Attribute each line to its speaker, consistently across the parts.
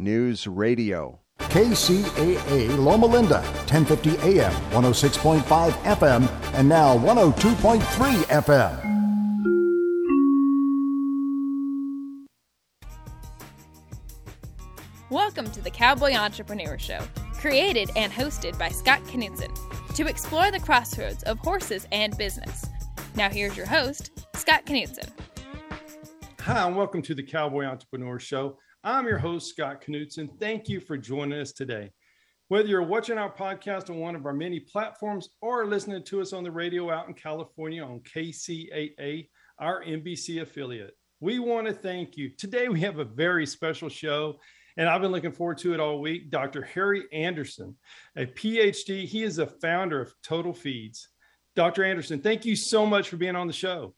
Speaker 1: News Radio.
Speaker 2: KCAA Loma Linda, 1050 AM, 106.5 FM, and now 102.3 FM.
Speaker 3: Welcome to the Cowboy Entrepreneur Show, created and hosted by Scott Knudsen, to explore the crossroads of horses and business. Now, here's your host, Scott Knudsen.
Speaker 4: Hi, and welcome to the Cowboy Entrepreneur Show. I'm your host, Scott Knudsen. Thank you for joining us today. Whether you're watching our podcast on one of our many platforms or listening to us on the radio out in California on KCAA, our NBC affiliate, we want to thank you. Today, we have a very special show and I've been looking forward to it all week. Dr. Harry Anderson, a PhD, he is the founder of Total Feeds. Dr. Anderson, thank you so much for being on the show.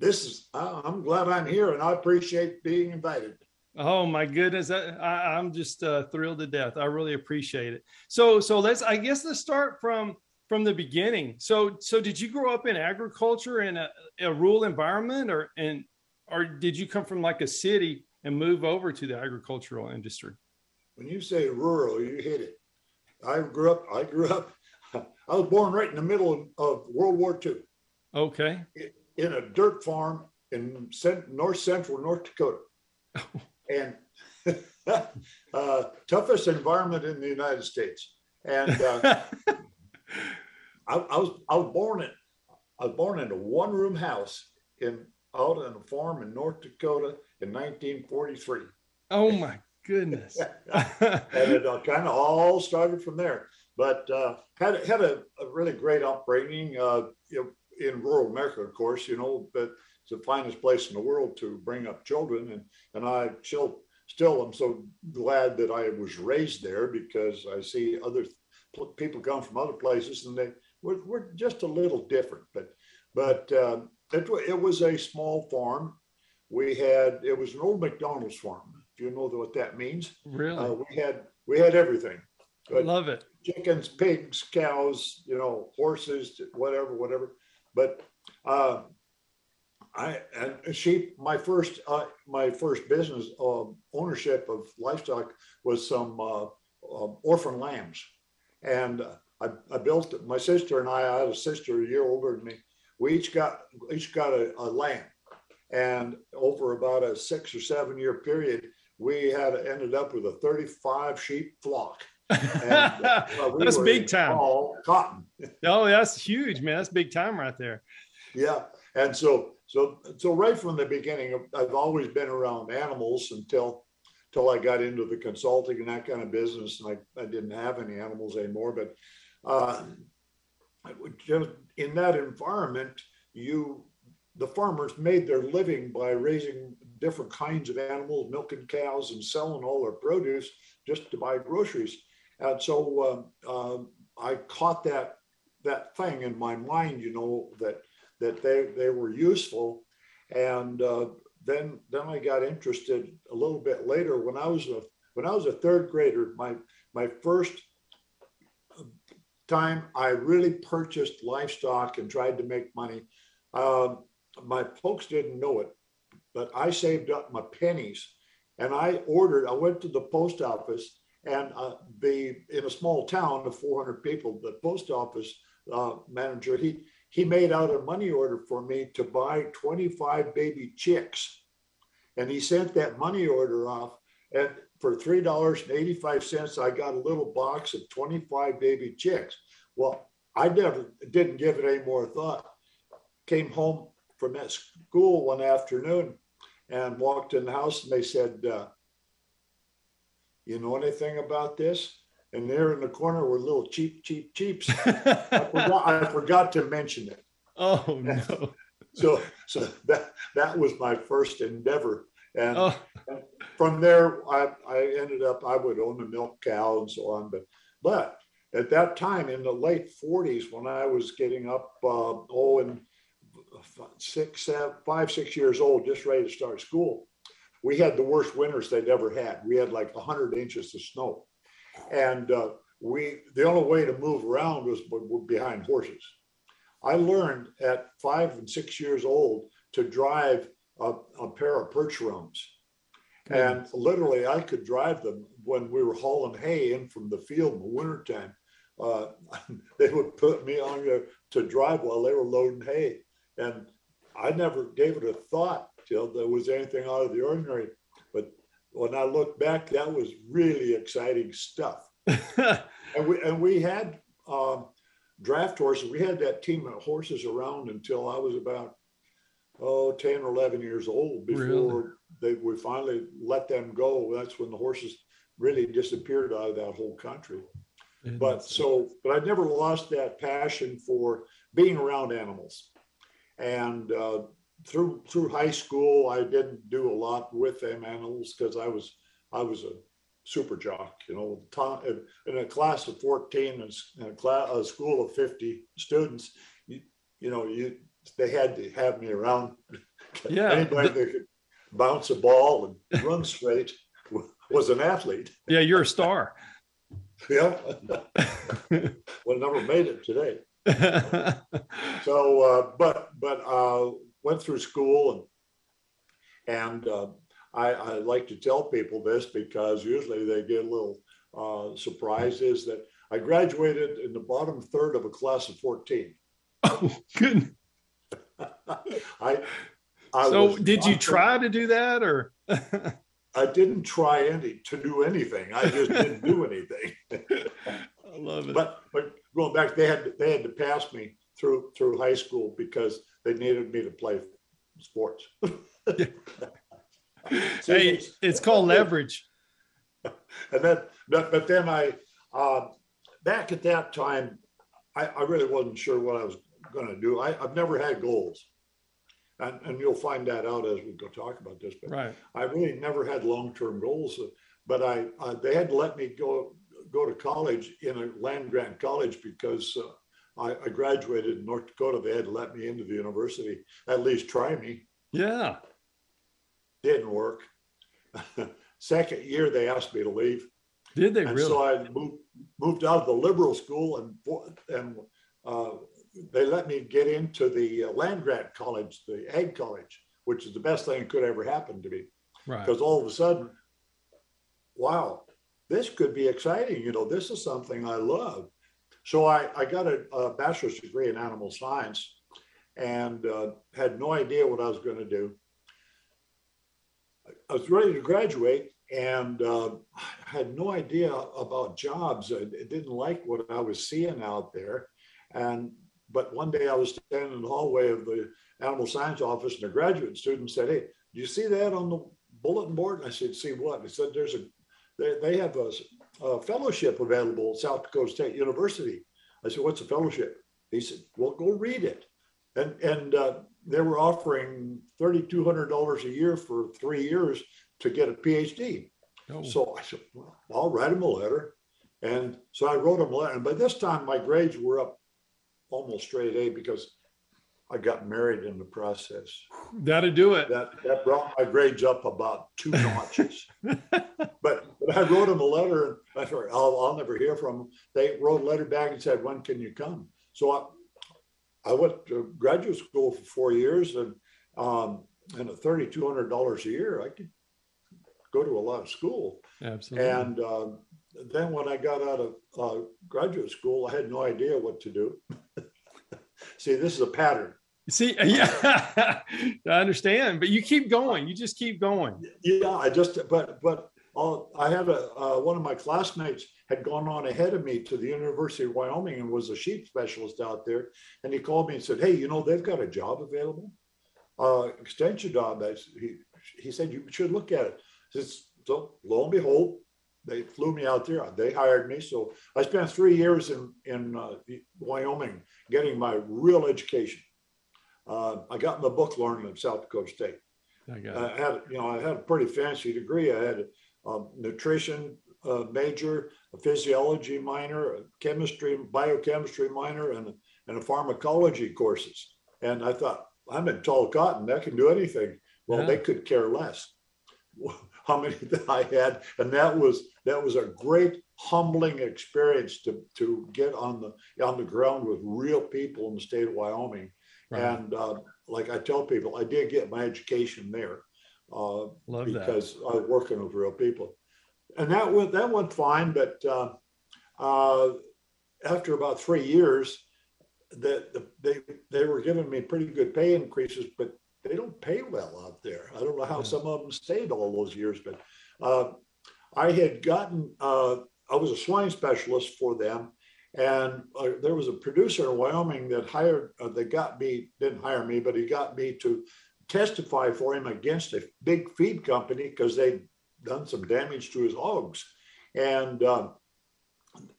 Speaker 5: This is, I'm glad I'm here and I appreciate being invited.
Speaker 4: Oh my goodness, I, am just uh, thrilled to death. I really appreciate it. So, so let's, I guess, let's start from from the beginning. So, so did you grow up in agriculture in a, a rural environment, or and or did you come from like a city and move over to the agricultural industry?
Speaker 5: When you say rural, you hit it. I grew up, I grew up, I was born right in the middle of World War II.
Speaker 4: Okay.
Speaker 5: In a dirt farm in north central North Dakota. and uh, toughest environment in the United States. And uh, I, I, was I was born in I was born in a one room house in out on a farm in North Dakota in 1943. Oh
Speaker 4: my goodness!
Speaker 5: and it uh, kind of all started from there. But uh, had had a, a, really great upbringing uh, you know, in rural America, of course. You know, but it's the finest place in the world to bring up children, and and I still still am so glad that I was raised there because I see other people come from other places and they we're, we're just a little different, but but uh, it, it was a small farm we had it was an old McDonald's farm. If you know what that means,
Speaker 4: really, uh,
Speaker 5: we had we had everything.
Speaker 4: But Love it.
Speaker 5: Chickens, pigs, cows, you know, horses, whatever, whatever. But uh, I and sheep. My first uh, my first business uh, ownership of livestock was some uh, um, orphan lambs, and I, I built my sister and I. I had a sister a year older than me. We each got each got a, a lamb and over about a six or seven year period, we had ended up with a 35 sheep flock.
Speaker 4: And, uh, we that's big time.
Speaker 5: All cotton.
Speaker 4: Oh, that's huge, man. That's big time right there.
Speaker 5: Yeah. And so, so, so right from the beginning, I've always been around animals until, until I got into the consulting and that kind of business. And I, I didn't have any animals anymore, but uh, just in that environment, you the farmers made their living by raising different kinds of animals, milking cows, and selling all their produce just to buy groceries. And so uh, uh, I caught that that thing in my mind, you know, that that they they were useful. And uh, then then I got interested a little bit later when I was a when I was a third grader. My my first time I really purchased livestock and tried to make money. Um, my folks didn't know it, but I saved up my pennies and I ordered, I went to the post office and uh, the in a small town of 400 people, the post office uh, manager, he, he made out a money order for me to buy 25 baby chicks. And he sent that money order off. And for $3.85, I got a little box of 25 baby chicks. Well, I never didn't give it any more thought. Came home from that school one afternoon and walked in the house and they said, uh, you know anything about this? And there in the corner were little cheap, cheap, cheaps. I, forgot, I forgot to mention it.
Speaker 4: Oh no.
Speaker 5: so so that that was my first endeavor. And, oh. from there I, I ended up I would own a milk cow and so on. But but at that time in the late 40s when I was getting up uh, oh and six, seven, five, six years old, just ready to start school. We had the worst winters they'd ever had. We had like 100 inches of snow, and uh, we the only way to move around was behind horses. I learned at five and six years old to drive a, a pair of percherons, And literally, I could drive them when we were hauling hay in from the field in the wintertime. Uh, they would put me on there to drive while they were loading hay. And I never gave it a thought till there was anything out of the ordinary. When I look back, that was really exciting stuff. and we and we had um, draft horses. We had that team of horses around until I was about oh 10 or 11 years old before really? they we finally let them go. That's when the horses really disappeared out of that whole country. But so, but I never lost that passion for being around animals. And uh, through through high school, I didn't do a lot with them animals because I was I was a super jock. You know, in a class of fourteen and a, class, a school of fifty students, you, you know, you they had to have me around.
Speaker 4: Yeah,
Speaker 5: anybody that could bounce a ball and run straight was an athlete.
Speaker 4: Yeah, you're a star.
Speaker 5: yeah, well, never made it today. so, uh, but but uh, went through school and and uh, I, I, like to tell people this because usually they get a little uh, Is that I graduated in the bottom third of a class of 14.
Speaker 4: Oh, good.
Speaker 5: I, I
Speaker 4: so did you try to do that or?
Speaker 5: I didn't try any to do anything. I just didn't do anything.
Speaker 4: I love it.
Speaker 5: But but going back, they had they had to pass me through through high school because they needed me to play sports.
Speaker 4: hey, it's called leverage.
Speaker 5: And then, but, but then I, uh, back at that time, I, I really wasn't sure what I was going to do. I, I've never had goals. And, and you'll find that out as we go talk about this.
Speaker 4: But right.
Speaker 5: I really never had long-term goals. But I, uh, they had to let me go go to college in a land grant college because uh, I, I, graduated in North Dakota. They had to let me into the university, at least try me.
Speaker 4: Yeah.
Speaker 5: Didn't work. Second year, they asked me to leave.
Speaker 4: Did they
Speaker 5: and
Speaker 4: really?
Speaker 5: So I moved, moved out of the liberal school and, and uh, they let me get into the uh, land grant college, the ag college, which is the best thing that could ever happen to me.
Speaker 4: Right.
Speaker 5: Because all of a sudden, wow, this could be exciting. You know, this is something I love. So I, I got a, a bachelor's degree in animal science and uh, had no idea what I was going to do. I was ready to graduate and uh, had no idea about jobs. I didn't like what I was seeing out there. And but one day I was standing in the hallway of the animal science office, and a graduate student said, "Hey, do you see that on the bulletin board?" And I said, "See what?" He said, "There's a they, they have a, a fellowship available at South Dakota State University." I said, "What's a fellowship?" He said, "Well, go read it." And and uh, they were offering thirty two hundred dollars a year for three years to get a PhD. Oh. So I said, well, I'll write him a letter. And so I wrote him a letter. And by this time, my grades were up almost straight A because I got married in the process.
Speaker 4: That'll do it.
Speaker 5: That that brought my grades up about two notches. but, but I wrote them a letter, and I thought I'll, I'll never hear from them. They wrote a letter back and said, "When can you come?" So I I went to graduate school for four years, and um, and at thirty two hundred dollars a year, I could go to a lot of school.
Speaker 4: Absolutely.
Speaker 5: And um, then when I got out of uh, graduate school, I had no idea what to do. See, this is a pattern.
Speaker 4: See, yeah, I understand, but you keep going. You just keep going.
Speaker 5: Yeah, I just, but, but uh, I had a, uh, one of my classmates had gone on ahead of me to the University of Wyoming and was a sheep specialist out there. And he called me and said, Hey, you know, they've got a job available, uh, extension job. I, he, he said, You should look at it. So lo and behold, they flew me out there. They hired me. So I spent three years in in uh, Wyoming getting my real education. Uh, I got my book learning at South Dakota State. I, I, had, you know, I had a pretty fancy degree. I had a, a nutrition uh, major, a physiology minor, a chemistry, biochemistry minor, and and a pharmacology courses. And I thought, I'm in tall cotton. I can do anything. Well, yeah. they could care less how many that I had, and that was that was a great humbling experience to to get on the on the ground with real people in the state of Wyoming. Right. And uh, like I tell people, I did get my education there, uh,
Speaker 4: Love
Speaker 5: because I was working with real people, and that went that went fine. But uh, uh, after about three years, that the, they they were giving me pretty good pay increases, but they don't pay well out there. I don't know how
Speaker 4: Yeah.
Speaker 5: some of them stayed all those years, but uh, I had gotten uh, I was a swine specialist for them, and uh, there was a producer in Wyoming that hired uh, that got me didn't hire me, but he got me to testify for him against a big feed company because they'd done some damage to his hogs, and um,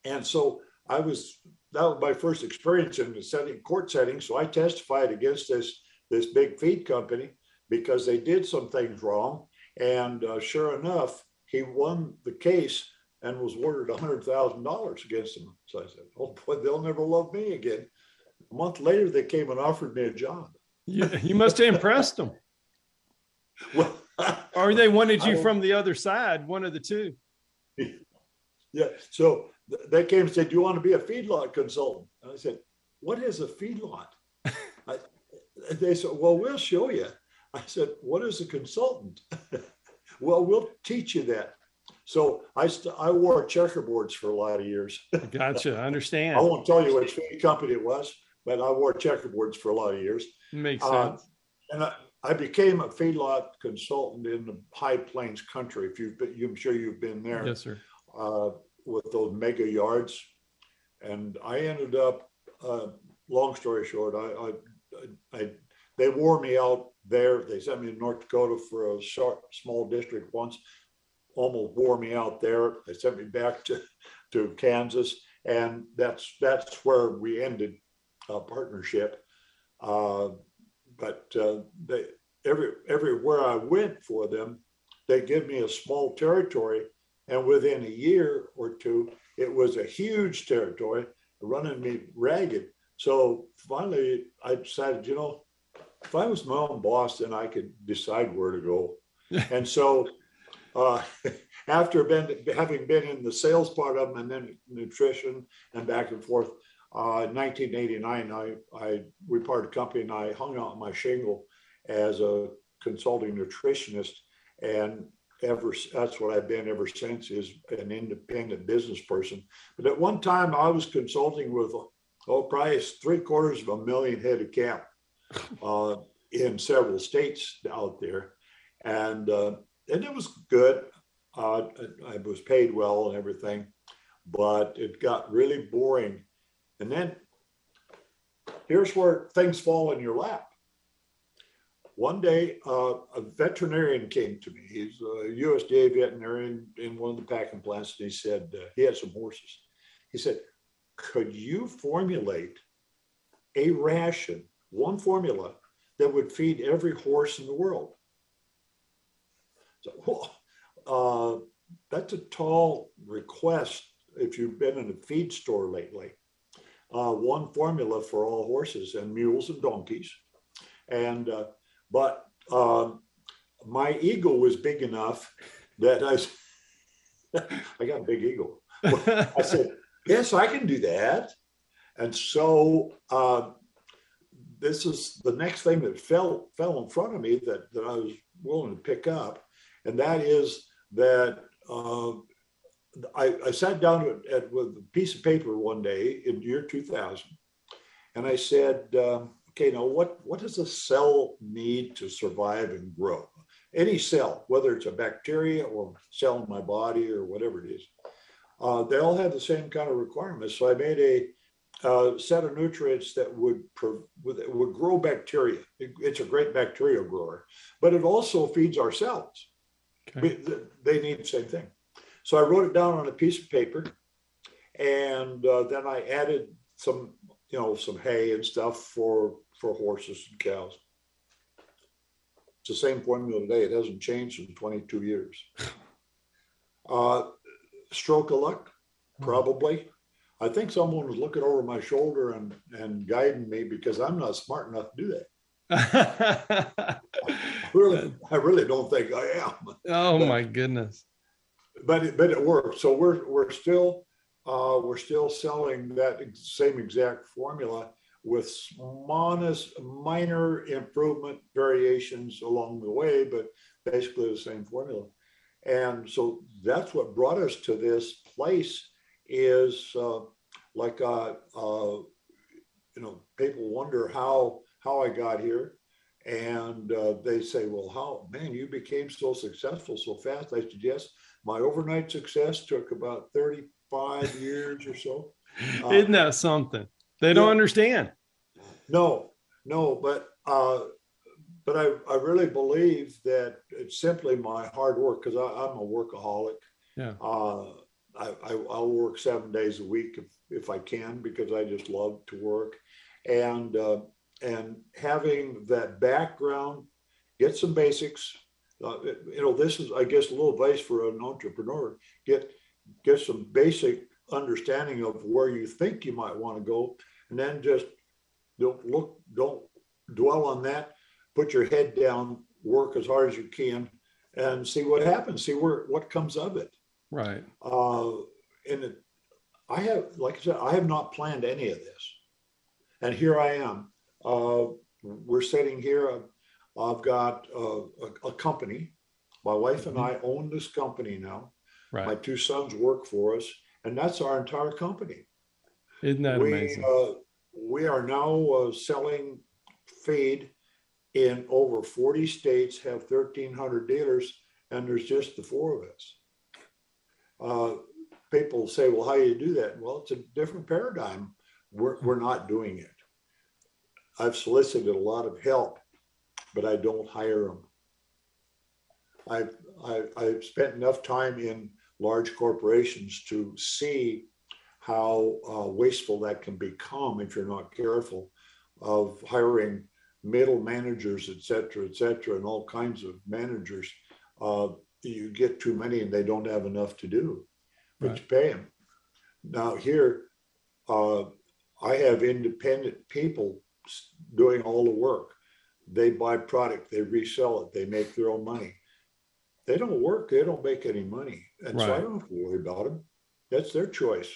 Speaker 5: and so I was that was my first experience in the setting court setting. So I testified against this this big feed company because they did some things wrong, and uh, sure enough, he won the case and was awarded hundred thousand dollars against them. So I said, "Oh boy, they'll never love me again." A month later, they came and offered me a job.
Speaker 4: You, you must have impressed them,
Speaker 5: Well,
Speaker 4: or they wanted you from the other side. One of the two.
Speaker 5: Yeah. So they came and said, "Do you want to be a feedlot consultant?" And I said, "What is a feedlot?" I, they said, "Well, we'll show you." I said, "What is a consultant?" well, we'll teach you that. So I st- I wore checkerboards for a lot of years.
Speaker 4: Gotcha. I understand.
Speaker 5: I won't tell you which feed company it was, but I wore checkerboards for a lot of years.
Speaker 4: Makes
Speaker 5: Uh,
Speaker 4: sense.
Speaker 5: and I, I became a feedlot consultant in the High Plains country. If you've been, I'm sure you've been there
Speaker 4: yes, sir.
Speaker 5: uh, with those mega yards. And I ended up, uh, long story short, I, I, I, they wore me out there. They sent me to North Dakota for a short, small district once, almost wore me out there. They sent me back to, to Kansas. And that's, that's where we ended a partnership. Uh, but uh, they, every, everywhere I went for them, they give me a small territory and within a year or two, it was a huge territory running me ragged. So finally, I decided, you know, if I was my own boss, then I could decide where to go. and so, uh, after been, having been in the sales part of them and then nutrition and back and forth, uh, in 1989, I, I we parted company and I hung out my shingle as a consulting nutritionist. And ever that's what I've been ever since is an independent business person. But at one time I was consulting with oh probably three quarters of a million head of cattle uh, in several states out there, and uh, and it was good. Uh, I was paid well and everything, but it got really boring. And then here's where things fall in your lap one day uh, a veterinarian came to me. He's a USDA veterinarian in one of the packing plants. And he said, uh, he had some horses. He said, could you formulate a ration, one formula that would feed every horse in the world? So, uh, that's a tall request if you've been in a feed store lately. Uh, one formula for all horses and mules and donkeys. And uh, but um, my ego was big enough that I, I got a big ego. I said, yes, I can do that. And so uh, this is the next thing that fell fell in front of me that, that I was willing to pick up. And that is that uh, I, I, sat down at, at, with a piece of paper one day in year 2000. And I said, um, okay, now what, what does a cell need to survive and grow? Any cell, whether it's a bacteria or cell in my body or whatever it is, uh, they all have the same kind of requirements. So I made a uh, set of nutrients that would, that would grow bacteria. It, it's a great bacterial grower, but it also feeds our cells. Okay. They need the same thing. So I wrote it down on a piece of paper, and uh, then I added some you know, some hay and stuff for for horses and cows. It's the same formula today. It hasn't changed in 22 years. Uh, stroke of luck, probably. I think someone was looking over my shoulder and and guiding me because I'm not smart enough to do that. I really, I really don't think I am.
Speaker 4: Oh but, my goodness!
Speaker 5: But it, but it worked. So we're we're still uh, we're still selling that same exact formula with minus minor improvement variations along the way, but basically the same formula. And so that's what brought us to this place is uh, like, uh, uh, you know, people wonder how, how I got here. And uh, they say, well, how, man, you became so successful so fast. I said, yes, my overnight success took about 35 years or so.
Speaker 6: Isn't that something? They don't understand.
Speaker 5: No, no, but uh, but I, I really believe that it's simply my hard work because I'm a workaholic.
Speaker 6: Yeah.
Speaker 5: Uh, I, I, will work seven days a week if, if I can because I just love to work. And, uh, and having that background, get some basics. Uh, you know, this is, I guess, a little advice for an entrepreneur. Get, get some basic understanding of where you think you might want to go and then just don't look, don't dwell on that put your head down, work as hard as you can, and see what happens. See where what comes of it.
Speaker 6: Right.
Speaker 5: Uh, and it, I have, like I said, I have not planned any of this, and here I am. Uh, we're sitting here. I've got uh, a, a, company. My wife and I own this company now.
Speaker 6: Right.
Speaker 5: My two sons work for us, and that's our entire company.
Speaker 6: Isn't that
Speaker 5: we,
Speaker 6: amazing?
Speaker 5: Uh, we are now uh, selling feed in over 40 states have 1,300 dealers, and there's just the four of us. Uh, people say, well, how do you do that? Well, it's a different paradigm. We're, we're not doing it. I've solicited a lot of help, but I don't hire them. I've, I, I've spent enough time in large corporations to see how uh, wasteful that can become if you're not careful of hiring middle managers, et cetera, et cetera, and all kinds of managers, uh, you get too many and they don't have enough to do, but right. you pay them. Now here, uh, I have independent people doing all the work. They buy product, they resell it, they make their own money. They don't work, they don't make any money, and right. so I don't have to worry about them. That's their choice,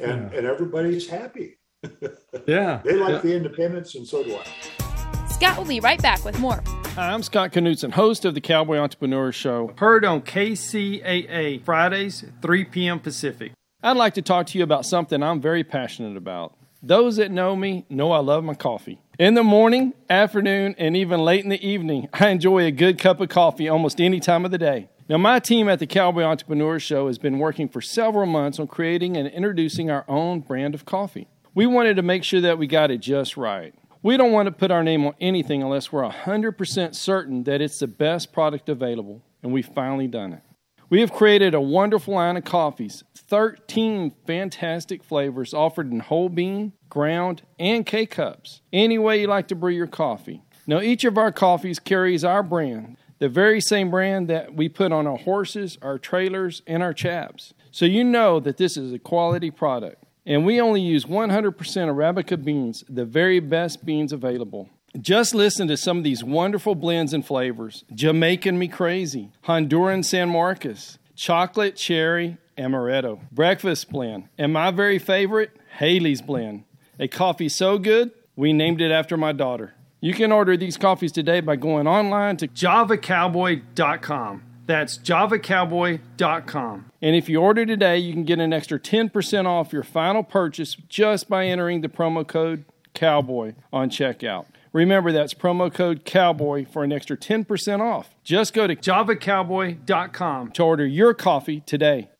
Speaker 5: and yeah. and everybody's happy.
Speaker 6: yeah,
Speaker 5: they like
Speaker 6: yeah.
Speaker 5: the independence, and so do I.
Speaker 3: Scott will be right back with more.
Speaker 6: Hi, I'm Scott Knudsen, host of the Cowboy Entrepreneur Show, heard on KCAA Fridays, 3 p.m. Pacific. I'd like to talk to you about something I'm very passionate about. Those that know me know I love my coffee. In the morning, afternoon, and even late in the evening, I enjoy a good cup of coffee almost any time of the day. Now, my team at the Cowboy Entrepreneur Show has been working for several months on creating and introducing our own brand of coffee. We wanted to make sure that we got it just right. We don't want to put our name on anything unless we're 100% certain that it's the best product available, and we've finally done it. We have created a wonderful line of coffees, 13 fantastic flavors offered in whole bean, ground, and K cups. Any way you like to brew your coffee. Now, each of our coffees carries our brand, the very same brand that we put on our horses, our trailers, and our chaps. So you know that this is a quality product. And we only use 100% Arabica beans, the very best beans available. Just listen to some of these wonderful blends and flavors Jamaican Me Crazy, Honduran San Marcos, Chocolate Cherry Amaretto, Breakfast Blend, and my very favorite, Haley's Blend. A coffee so good, we named it after my daughter. You can order these coffees today by going online to javacowboy.com. That's javacowboy.com. And if you order today, you can get an extra 10% off your final purchase just by entering the promo code COWBOY on checkout. Remember, that's promo code COWBOY for an extra 10% off. Just go to javacowboy.com to order your coffee today.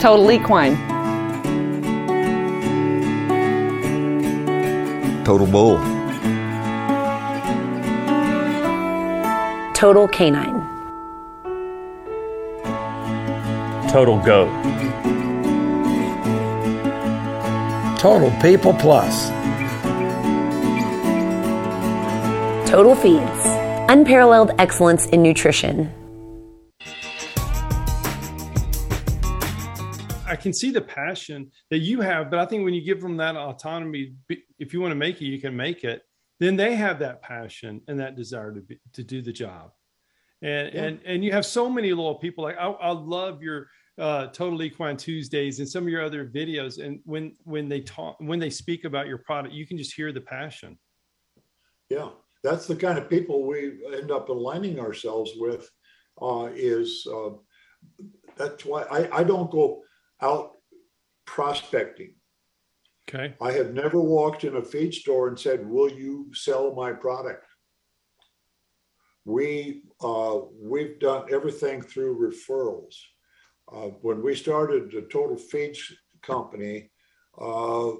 Speaker 1: Total Equine.
Speaker 2: Total Bull.
Speaker 1: Total Canine.
Speaker 7: Total Goat.
Speaker 8: Total People Plus.
Speaker 1: Total Feeds. Unparalleled excellence in nutrition.
Speaker 6: I can see the passion that you have, but I think when you give them that autonomy, if you want to make it, you can make it then they have that passion and that desire to be, to do the job. And, yeah. and, and you have so many loyal people. Like I, I love your uh, Total Equine Tuesdays and some of your other videos. And when, when they talk, when they speak about your product, you can just hear the passion.
Speaker 5: Yeah. that's the kind of people we end up aligning ourselves with. Uh, is uh, that's why I, I don't go out prospecting.
Speaker 4: Okay.
Speaker 5: I have never walked in a feed store and said, "Will you sell my product?" We uh, we've done everything through referrals. Uh, when we started the Total Feeds company, uh,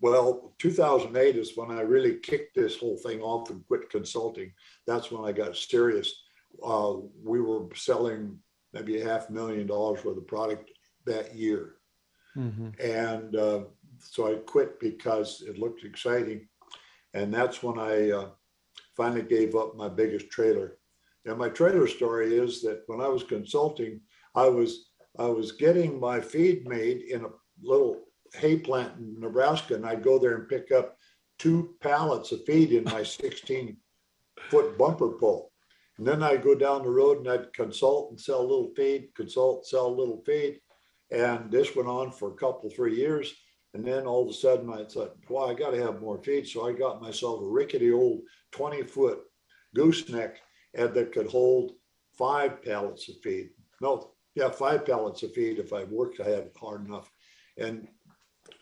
Speaker 5: well, 2008 is when I really kicked this whole thing off and quit consulting. That's when I got serious. Uh, we were selling maybe a half million dollars worth of product that year. Mm-hmm. And uh, so I quit because it looked exciting. And that's when I uh, finally gave up my biggest trailer. And my trailer story is that when I was consulting, I was I was getting my feed made in a little hay plant in Nebraska, and I'd go there and pick up two pallets of feed in my 16 foot bumper pull. And then I'd go down the road and I'd consult and sell a little feed, consult, sell a little feed. And this went on for a couple, three years. And then all of a sudden I thought, well, I got to have more feed. So I got myself a rickety old 20 foot gooseneck that could hold five pallets of feed. No, yeah, five pallets of feed if I worked, I had hard enough. And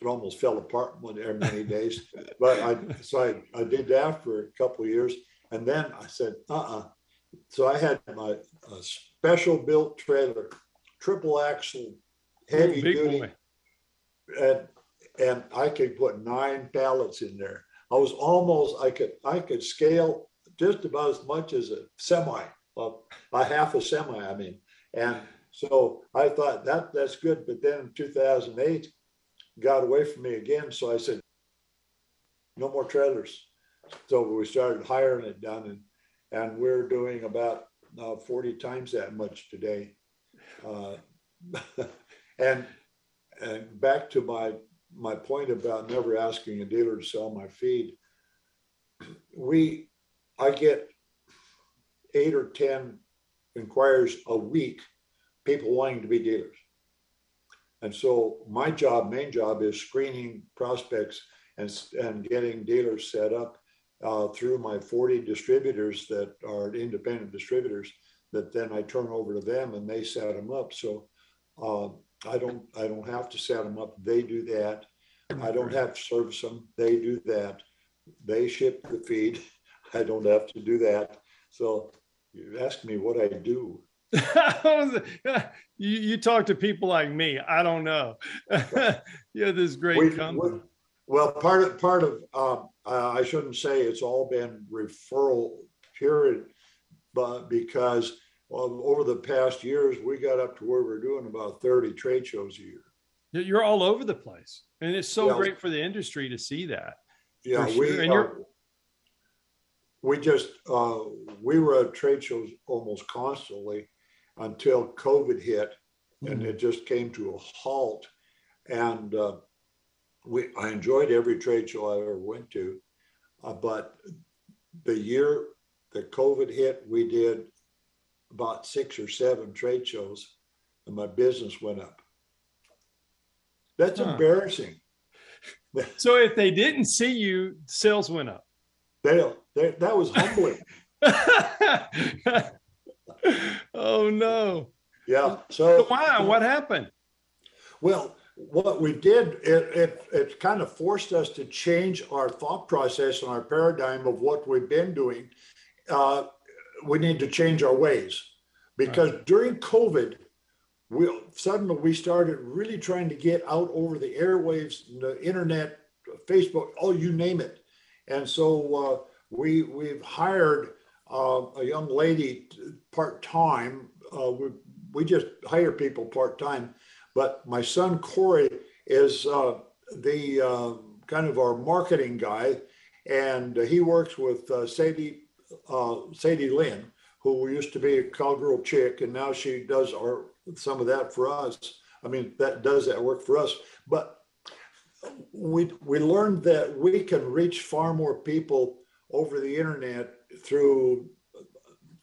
Speaker 5: it almost fell apart one there many days. But I so I, I did that for a couple of years. And then I said, uh-uh. So I had my special built trailer, triple axle, heavy duty. Boy. And and I could put nine pallets in there. I was almost I could I could scale just about as much as a semi, well, a half a semi, I mean. And so I thought that that's good. But then in 2008, got away from me again. So I said, no more trailers. So we started hiring it done, and and we're doing about uh, 40 times that much today. Uh, and and back to my my point about never asking a dealer to sell my feed. We I get eight or 10 inquiries a week, people wanting to be dealers. And so my job, main job, is screening prospects and, and getting dealers set up uh, through my 40 distributors that are independent distributors that then I turn over to them and they set them up. So uh, I don't I don't have to set them up. They do that. I don't have to service them. They do that. They ship the feed. I don't have to do that. So you ask me what I do.
Speaker 4: you, you talk to people like me. I don't know. yeah, this great we, company.
Speaker 5: Well, part of part of um, uh, I shouldn't say it's all been referral period, but because well, over the past years we got up to where we're doing about thirty trade shows a year.
Speaker 4: You're all over the place, and it's so yeah. great for the industry to see that.
Speaker 5: Yeah, sure. we and you're we just uh, we were at trade shows almost constantly until COVID hit, mm-hmm. and it just came to a halt. And uh, we I enjoyed every trade show I ever went to, uh, but the year that COVID hit, we did about six or seven trade shows, and my business went up. That's huh. embarrassing.
Speaker 4: so if they didn't see you, sales went up.
Speaker 5: They, they that was humbling.
Speaker 4: oh no.
Speaker 5: Yeah. So
Speaker 4: why? What happened?
Speaker 5: Well, what we did, it, it, it kind of forced us to change our thought process and our paradigm of what we've been doing. Uh, we need to change our ways because right. during COVID, we suddenly we started really trying to get out over the airwaves, the internet, Facebook, oh, you name it. And so uh, we we've hired uh, a young lady part time. Uh, we we just hire people part time, but my son Corey is uh, the uh, kind of our marketing guy, and he works with uh, Sadie Sadie Lynn, who used to be a cowgirl chick, and now she does our some of that for us. I mean, that does that work for us, but we we learned that we can reach far more people over the internet through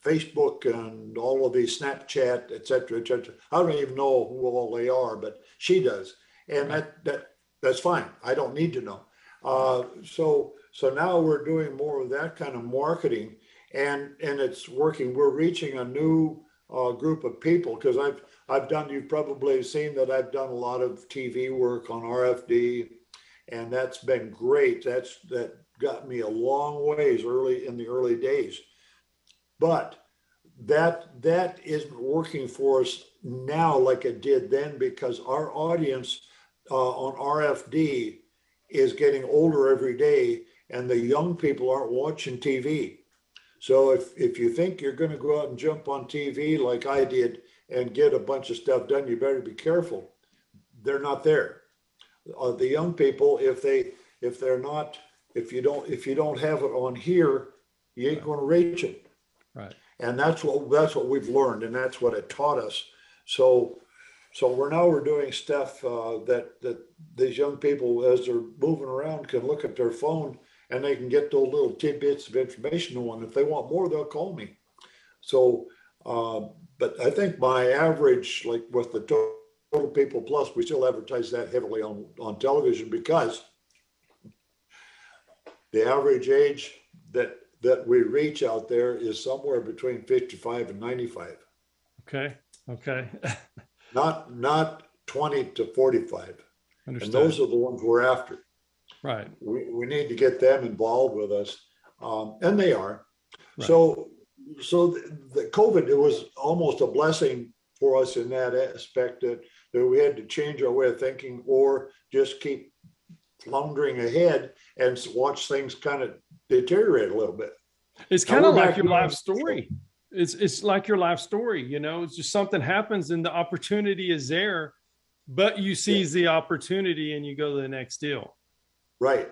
Speaker 5: Facebook and all of these Snapchat, et cetera, et cetera. I don't even know who all they are, but she does, and that that that's fine. I don't need to know. Uh, so So now we're doing more of that kind of marketing, and and it's working. We're reaching a new uh, group of people because I've I've done. You've probably seen that I've done a lot of TV work on RFD, and that's been great. That's that got me a long ways early in the early days, but that that isn't working for us now like it did then because our audience uh, on RFD is getting older every day, and the young people aren't watching TV. So if if you think you're going to go out and jump on TV like I did and get a bunch of stuff done, you better be careful. They're not there. Uh, the young people, if they if they're not if you don't if you don't have it on here, you ain't going to reach it.
Speaker 6: Right.
Speaker 5: And that's what that's what we've learned, and that's what it taught us. So so we're now we're doing stuff uh, that that these young people, as they're moving around, can look at their phone and they can get those little tidbits of information on. If they want more, they'll call me. So, uh, but I think my average, like with the total people plus, we still advertise that heavily on on television because the average age that that we reach out there is somewhere between 55 and 95.
Speaker 6: Okay. Okay.
Speaker 5: not not 20 to 45.
Speaker 6: Understood.
Speaker 5: And those are the ones we're after.
Speaker 6: right.
Speaker 5: We, we need to get them involved with us. Um, and they are.
Speaker 6: Right.
Speaker 5: So so the, the COVID it was almost a blessing for us in that aspect that, that we had to change our way of thinking or just keep floundering ahead and watch things kind of deteriorate a little bit.
Speaker 6: It's kind of like your life story. It's it's like your life story, you know. It's just something happens and the opportunity is there, but you seize the opportunity and you go to the next deal.
Speaker 5: Right.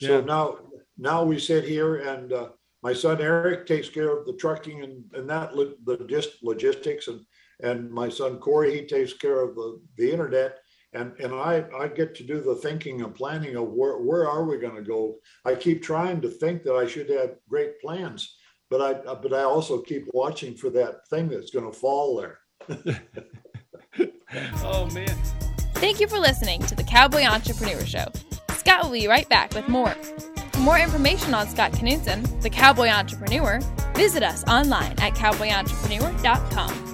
Speaker 5: So now, now we sit here and uh, my son Eric takes care of the trucking and, and that lo- the just logistics and, and my son Corey, he takes care of the, the internet. And, and I, I get to do the thinking and planning of where, where are we going to go? I keep trying to think that I should have great plans, but I, but I also keep watching for that thing that's going to fall there.
Speaker 6: Oh man.
Speaker 3: Thank you for listening to the Cowboy Entrepreneur Show. Scott will be right back with more. For more information on Scott Knudsen, the Cowboy Entrepreneur, visit us online at cowboyentrepreneur.com.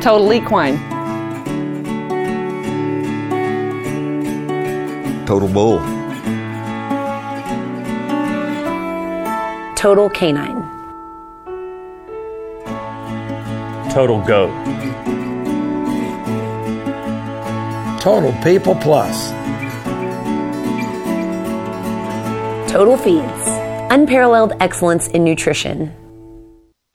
Speaker 9: Total Equine.
Speaker 2: Total Bull.
Speaker 1: Total Canine.
Speaker 10: Total Goat.
Speaker 8: Total People Plus.
Speaker 1: Total Feeds. Unparalleled excellence in nutrition.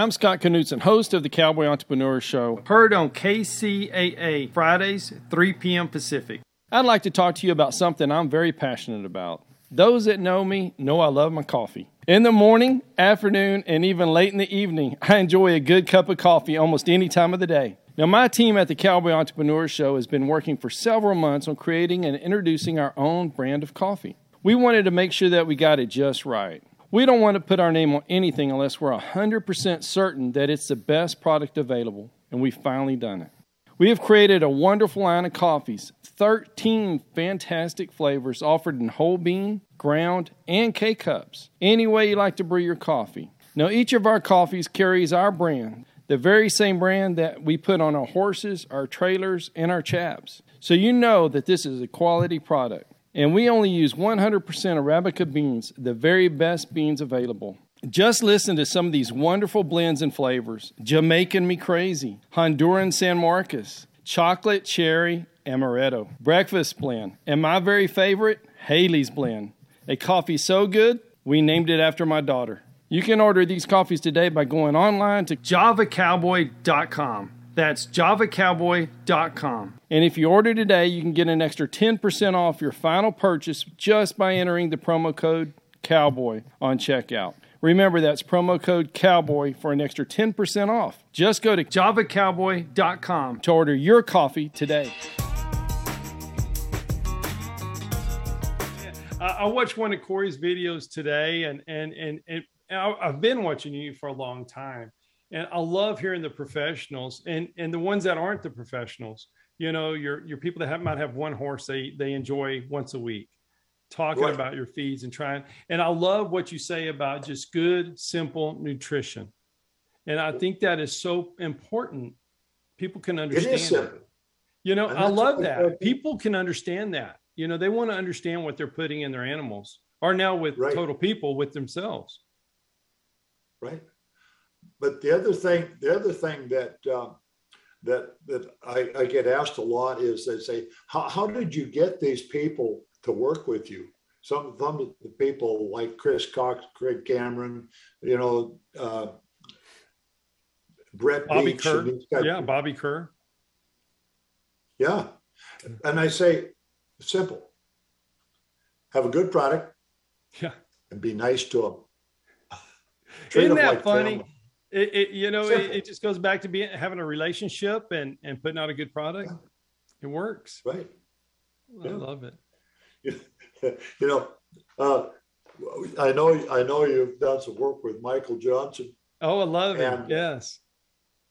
Speaker 6: I'm Scott Knudsen, host of the Cowboy Entrepreneur Show, heard on KCAA Fridays, 3 p.m. Pacific. I'd like to talk to you about something I'm very passionate about. Those that know me know I love my coffee. In the morning, afternoon, and even late in the evening, I enjoy a good cup of coffee almost any time of the day. Now, my team at the Cowboy Entrepreneur Show has been working for several months on creating and introducing our own brand of coffee. We wanted to make sure that we got it just right. We don't want to put our name on anything unless we're 100% certain that it's the best product available, and we've finally done it. We have created a wonderful line of coffees, 13 fantastic flavors offered in whole bean, ground, and K cups. Any way you like to brew your coffee. Now, each of our coffees carries our brand, the very same brand that we put on our horses, our trailers, and our chaps. So you know that this is a quality product. And we only use 100% Arabica beans, the very best beans available. Just listen to some of these wonderful blends and flavors Jamaican Me Crazy, Honduran San Marcos, Chocolate Cherry Amaretto, Breakfast Blend, and my very favorite, Haley's Blend. A coffee so good, we named it after my daughter. You can order these coffees today by going online to javacowboy.com. That's javacowboy.com. And if you order today, you can get an extra 10% off your final purchase just by entering the promo code COWBOY on checkout. Remember, that's promo code COWBOY for an extra 10% off. Just go to javacowboy.com to order your coffee today. I, I watched one of Corey's videos today, and and and, and I've been watching you for a long time, and I love hearing the professionals and and the ones that aren't the professionals.
Speaker 4: you know, your your people that have, might have one horse they they enjoy once a week, talking
Speaker 5: Right.
Speaker 4: about your feeds and trying. And I love what you say about just good, simple nutrition, and I think that is so important. People can understand.
Speaker 5: is
Speaker 4: it.
Speaker 5: simple.
Speaker 4: You know, I love that. People can understand that. You know, they want to understand what they're putting in their animals, or now with
Speaker 5: Right.
Speaker 4: total people with themselves.
Speaker 5: right? But the other thing, the other thing that um, that that I, I get asked a lot is they say, how, how did you get these people to work with you? Some some of the people like Chris Cox, Craig Cameron, you know, uh, Brett
Speaker 4: Bobby
Speaker 5: Beach,
Speaker 4: Kerr,
Speaker 5: and these guys.
Speaker 4: yeah, Bobby Kerr.
Speaker 5: yeah. And I say, simple. Have a good product
Speaker 4: Yeah.
Speaker 5: and be nice to them. Treat
Speaker 4: Isn't that
Speaker 5: like
Speaker 4: funny?
Speaker 5: family.
Speaker 4: It, it you know, it, it just goes back to being having a relationship and and putting out a good product. It works.
Speaker 5: Right.
Speaker 4: I
Speaker 5: Yeah.
Speaker 4: love it.
Speaker 5: you know, uh, I know, I know you've done some work with Michael Johnson.
Speaker 4: Oh, I love it.
Speaker 5: And-
Speaker 4: Yes.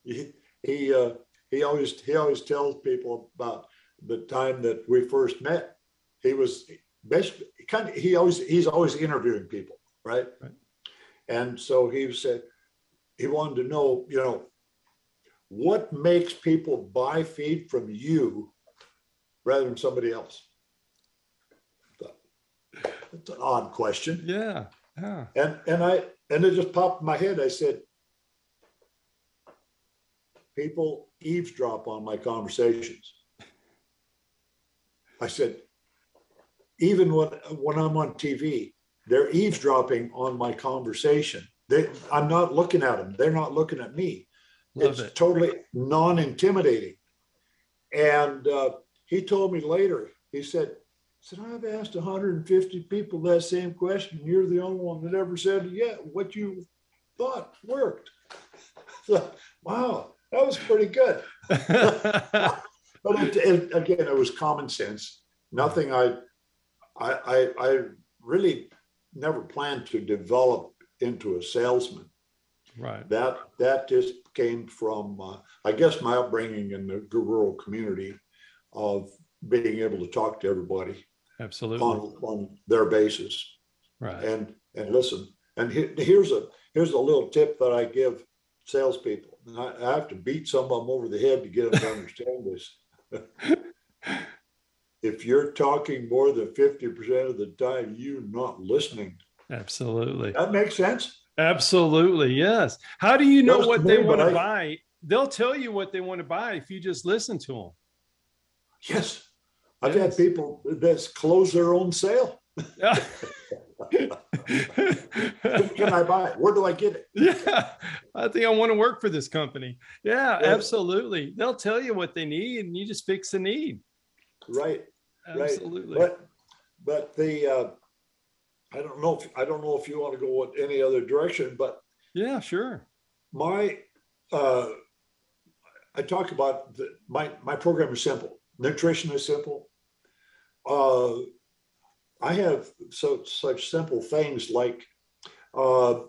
Speaker 5: He, he, uh, he always, he always tells people about the time that we first met. He was basically kind of, he always, he's always interviewing people, right?
Speaker 4: Right.
Speaker 5: And so he said, he wanted to know, you know, what makes people buy feed from you rather than somebody else? That's an odd question.
Speaker 4: Yeah. Yeah.
Speaker 5: And and I and it just popped in my head. I said, people eavesdrop on my conversations. I said, even when when I'm on TV, they're eavesdropping on my conversation. They, I'm not looking at them. They're not looking at me.
Speaker 4: Love
Speaker 5: it's
Speaker 4: it.
Speaker 5: totally non-intimidating. And uh, he told me later. He said, "said I've asked 150 people that same question. You're the only one that ever said, yeah, what you thought worked." Wow, that was pretty good. But it, it, again, it was common sense. Nothing I, I, I, I really never planned to develop into a salesman.
Speaker 4: right.
Speaker 5: That that just came from, uh, I guess, my upbringing in the rural community of being able to talk to everybody
Speaker 4: Absolutely.
Speaker 5: on, on their basis
Speaker 4: Right.
Speaker 5: and and listen. And he- here's a here's a little tip that I give salespeople. I, I have to beat some of them over the head to get them to understand this. if you're talking more than fifty percent of the time, you're not listening.
Speaker 4: Absolutely.
Speaker 5: That makes sense.
Speaker 4: Absolutely. Yes. How do you know what they
Speaker 5: me,
Speaker 4: want to
Speaker 5: I-
Speaker 4: buy? They'll tell you what they want to buy if you just listen to them.
Speaker 5: Yes, I've
Speaker 4: Yes.
Speaker 5: had people that's close their own sale.
Speaker 4: Yeah.
Speaker 5: Can I buy? it? Where do I get it?
Speaker 4: yeah. I think I want to work for this company. Yeah,
Speaker 5: Yeah.
Speaker 4: absolutely. They'll tell you what they need and you just fix the need.
Speaker 5: Right. Right.
Speaker 4: Absolutely.
Speaker 5: But but the uh, I don't know if I don't know if you want to go in any other direction, but
Speaker 4: yeah, sure.
Speaker 5: my uh, I talk about the, my my program is simple. Nutrition is simple. Uh, I have so such simple things like uh,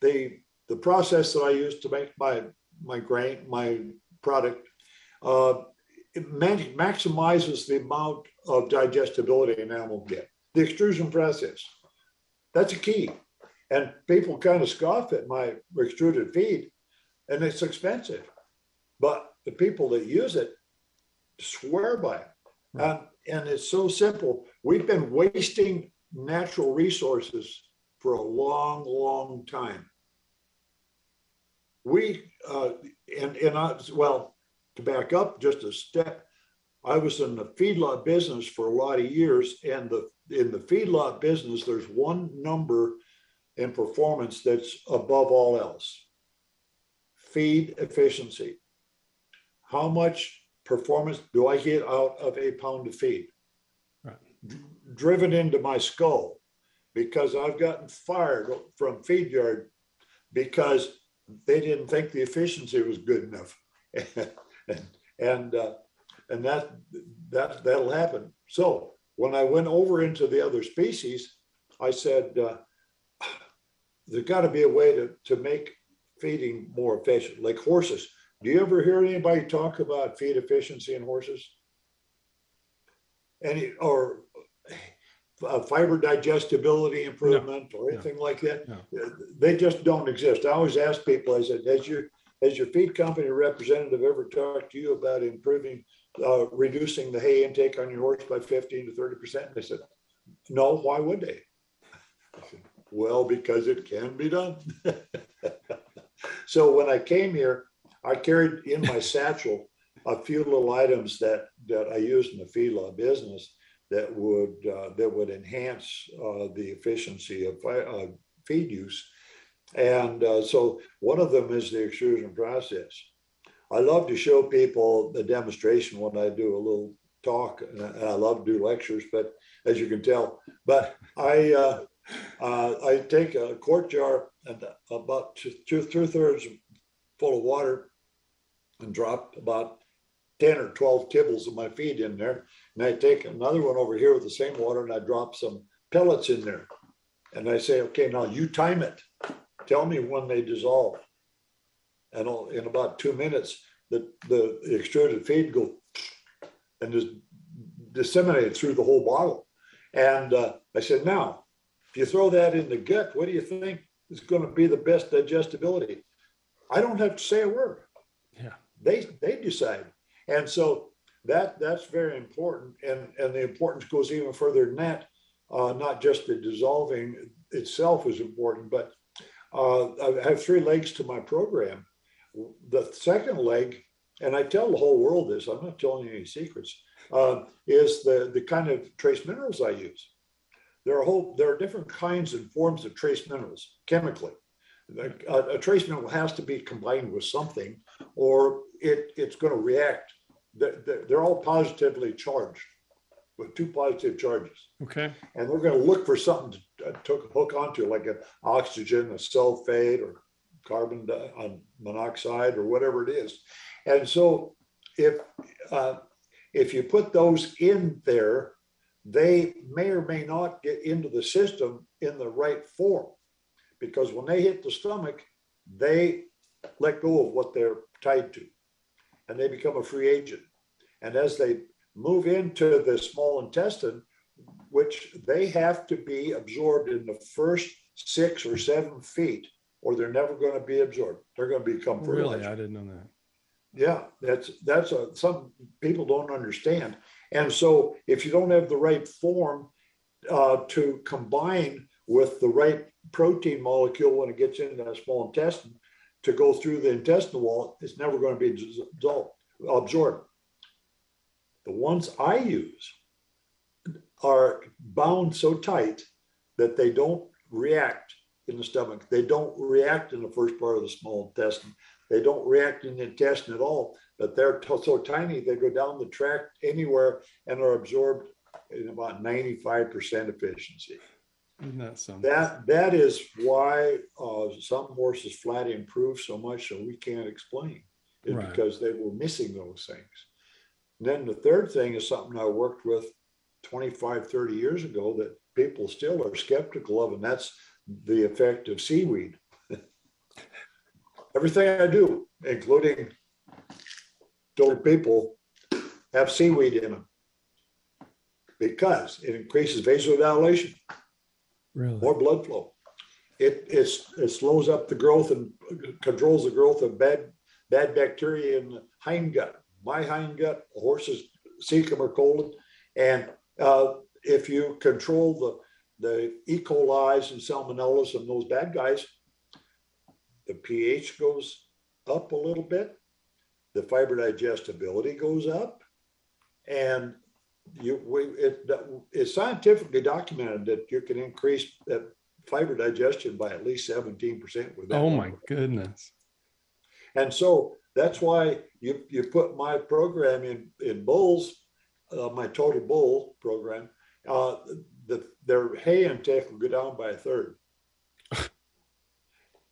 Speaker 5: the the process that I use to make my my grain my product. Uh, it man- maximizes the amount of digestibility an animal get. The extrusion process, that's a key. And people kind of scoff at my extruded feed, and it's expensive. But the people that use it swear by it. And, and it's so simple. We've been wasting natural resources for a long, long time. We, uh, and, and I, well, to back up just a step, I was in the feedlot business for a lot of years, and the in the feedlot business, there's one number in performance that's above all else: feed efficiency. How much performance do I get out of a pound of feed?
Speaker 4: Right.
Speaker 5: D- driven into my skull because I've gotten fired from feed yard because they didn't think the efficiency was good enough. and and, uh, and that that that'll happen. So when I went over into the other species, I said uh, there's got to be a way to to make feeding more efficient, like horses. Do you ever hear anybody talk about feed efficiency in horses? any or uh, fiber digestibility improvement or anything like that.
Speaker 4: No.
Speaker 5: They just don't exist. I always ask people. I said, "Has your has your feed company representative ever talked to you about improving, uh, reducing the hay intake on your horse by fifteen to thirty percent?" They said, "No. Why would they?" Said, well, because it can be done. so when I came here, I carried in my satchel a few little items that that I used in the feedlot business that would uh, that would enhance uh, the efficiency of uh, feed use. And uh, so one of them is the extrusion process. I love to show people the demonstration when I do a little talk, and I love to do lectures. But as you can tell, but I uh, uh, I take a quart jar and about two, two, two thirds full of water and drop about 10 or 12 tibbles of my feed in there. And I take another one over here with the same water and I drop some pellets in there. And I say, okay, now you time it. Tell me when they dissolve. And in about two minutes, the, the extruded feed go and just disseminated through the whole bottle. And uh, I said, now if you throw that in the gut, what do you think is going to be the best digestibility? I don't have to say a word.
Speaker 4: Yeah.
Speaker 5: They they decide. And so that that's very important. And and the importance goes even further than that. Uh, not just the dissolving itself is important, but uh, I have three legs to my program. The second leg, and I tell the whole world this, I'm not telling you any secrets, uh, is the, the kind of trace minerals I use there are whole there are different kinds and forms of trace minerals chemically. A, a, trace mineral has to be combined with something, or it, it's going to react. They're, they're all positively charged with two positive charges.
Speaker 4: Okay.
Speaker 5: And they're going to look for something to, uh, to hook onto, like an oxygen, a sulfate, or carbon monoxide, or whatever it is. And so, if uh, if you put those in there, they may or may not get into the system in the right form because when they hit the stomach, they let go of what they're tied to and they become a free agent. And as they move into the small intestine, which they have to be absorbed in the first six or seven feet, or they're never going to be absorbed. They're going to become fertilizer.
Speaker 4: Really, I didn't know that.
Speaker 5: Yeah, that's that's a some people don't understand. And so, if you don't have the right form uh, to combine with the right protein molecule when it gets into the small intestine to go through the intestinal wall, it's never going to be dissolved, absorbed. The ones I use are bound so tight that they don't react in the stomach. They don't react in the first part of the small intestine. They don't react in the intestine at all, but they're t- so tiny they go down the tract anywhere and are absorbed in about 95% efficiency.
Speaker 4: Isn't that something?
Speaker 5: That that is why uh, some horses flat improve so much so we can't explain is
Speaker 4: Right.
Speaker 5: because they were missing those things. And then the third thing is something I worked with 25, 30 years ago that people still are skeptical of, and that's the effect of seaweed. Everything I do, including total people, have seaweed in them because it increases vasodilation,
Speaker 4: Really?
Speaker 5: more blood flow. It, it's, it slows up the growth and controls the growth of bad, bad bacteria in the hindgut. My hindgut, horses, cecum or colon. And uh, if you control the, E. coli's and salmonellas and those bad guys, the pH goes up a little bit, the fiber digestibility goes up, and you we, it, it's scientifically documented that you can increase that fiber digestion by at least 17% with that.
Speaker 4: Oh my
Speaker 5: number.
Speaker 4: goodness.
Speaker 5: And so that's why you, you put my program in, in bulls, uh, my total bull program, uh, the, their hay intake will go down by a third.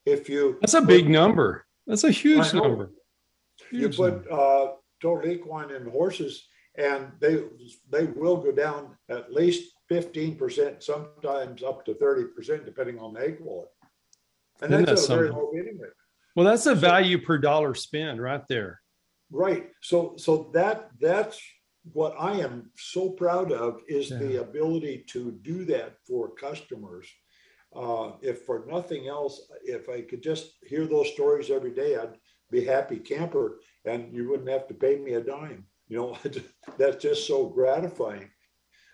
Speaker 5: if you
Speaker 4: That's a
Speaker 5: put-
Speaker 4: big number. That's a huge number.
Speaker 5: you put
Speaker 4: number.
Speaker 5: uh, total equine in horses, and they they will go down at least fifteen percent, sometimes up to thirty percent, depending on the egg quality. And
Speaker 4: Isn't
Speaker 5: that's
Speaker 4: that
Speaker 5: at a very
Speaker 4: something?
Speaker 5: low feeding rate.
Speaker 4: Well, that's a value per dollar spend right there.
Speaker 5: Right. So so that that's what I am so proud of is
Speaker 4: Yeah.
Speaker 5: the ability to do that for customers. Uh, if for nothing else, if I could just hear those stories every day, I'd be happy camper, and you wouldn't have to pay me a dime. You know, that's just so gratifying.